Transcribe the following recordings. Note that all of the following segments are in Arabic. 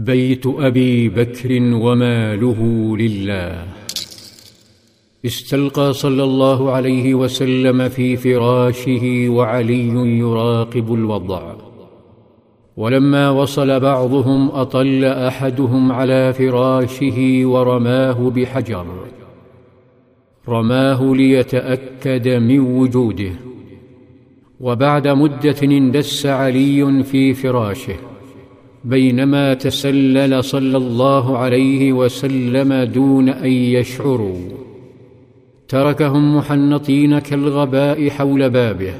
بيت أبي بكر وماله لله. استلقى صلى الله عليه وسلم في فراشه وعلي يراقب الوضع. ولما وصل بعضهم أطل أحدهم على فراشه ورماه بحجر. رماه ليتأكد من وجوده. وبعد مدة اندس علي في فراشه. بينما تسلل صلى الله عليه وسلم دون أن يشعروا. تركهم محنطين كالغباء حول بابه.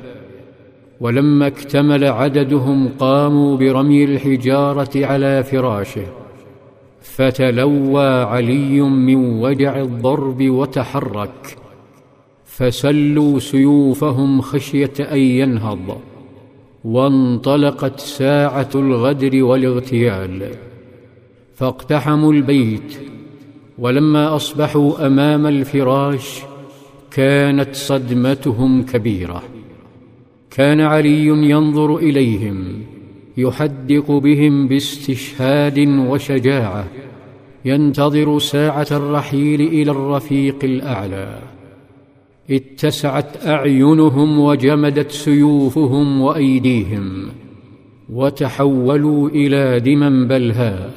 ولما اكتمل عددهم قاموا برمي الحجارة على فراشه. فتلوى علي من وجع الضرب وتحرك. فسلوا سيوفهم خشية أن ينهض. وانطلقت ساعة الغدر والاغتيال فاقتحموا البيت ولما أصبحوا أمام الفراش كانت صدمتهم كبيرة. كان علي ينظر إليهم يحدق بهم باستشهاد وشجاعة ينتظر ساعة الرحيل إلى الرفيق الأعلى. اتسعت أعينهم وجمدت سيوفهم وأيديهم وتحولوا إلى دما بلهاء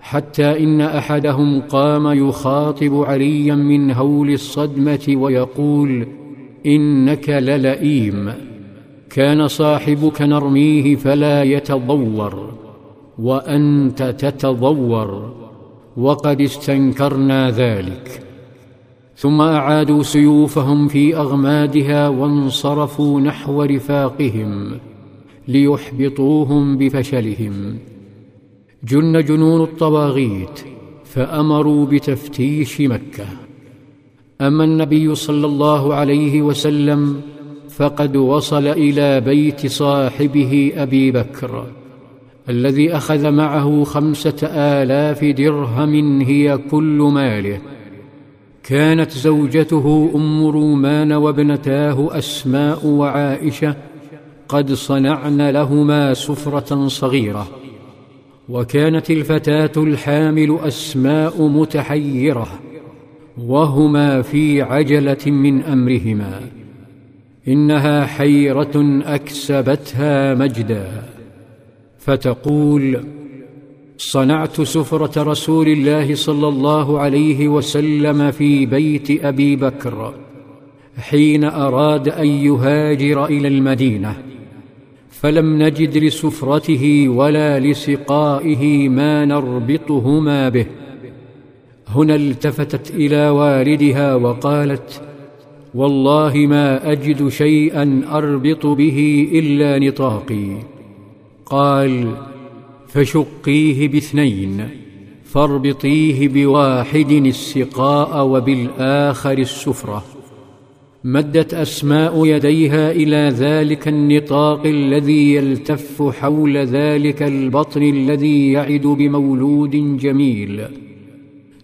حتى إن أحدهم قام يخاطب عليا من هول الصدمة ويقول إنك للئيم كان صاحبك نرميه فلا يتضور وأنت تتضور وقد استنكرنا ذلك ثم أعادوا سيوفهم في أغمادها وانصرفوا نحو رفاقهم ليحبطوهم بفشلهم. جن جنون الطواغيت فأمروا بتفتيش مكة. أما النبي صلى الله عليه وسلم فقد وصل إلى بيت صاحبه أبي بكر الذي أخذ معه خمسة آلاف درهم هي كل ماله. كانت زوجته أم رومان وابنتاه أسماء وعائشة قد صنعن لهما سفرة صغيرة وكانت الفتاة الحامل أسماء متحيرة وهما في عجلة من أمرهما إنها حيرة أكسبتها مجدا فتقول صنعت سفرة رسول الله صلى الله عليه وسلم في بيت أبي بكر حين أراد أن يهاجر إلى المدينة. فلم نجد لسفرته ولا لسقائه ما نربطهما به. هنا التفتت إلى والدها وقالت والله ما أجد شيئا أربط به إلا نطاقي. قال فشقيه باثنين فاربطيه بواحد السقاء وبالآخر السفرة. مدت أسماء يديها إلى ذلك النطاق الذي يلتف حول ذلك البطن الذي يعد بمولود جميل.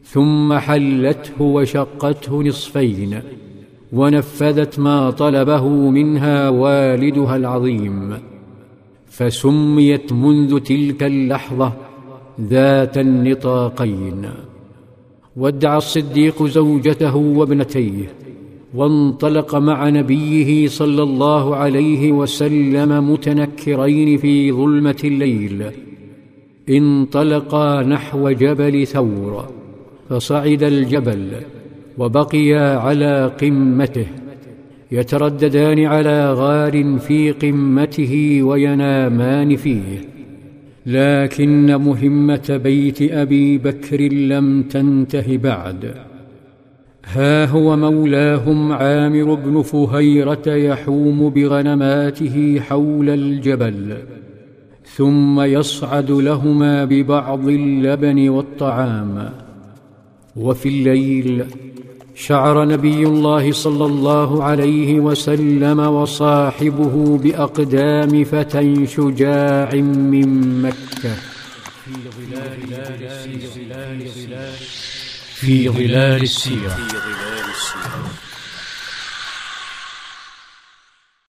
ثم حلته وشقته نصفين ونفذت ما طلبه منها والدها العظيم. فسميت منذ تلك اللحظة ذات النطاقين. ودع الصديق زوجته وابنتيه وانطلق مع نبيه صلى الله عليه وسلم متنكرين في ظلمة الليل. انطلقا نحو جبل ثور فصعد الجبل وبقيا على قمته. يترددان على غار في قمته وينامان فيه. لكن مهمة بيت أبي بكر لم تنته بعد. ها هو مولاهم عامر بن فهيرة يحوم بغنماته حول الجبل ثم يصعد لهما ببعض اللبن والطعام. وفي الليل شعر نبي الله صلى الله عليه وسلم وصاحبه بأقدام فتى شجاع من مكة. في ظلال السيرة.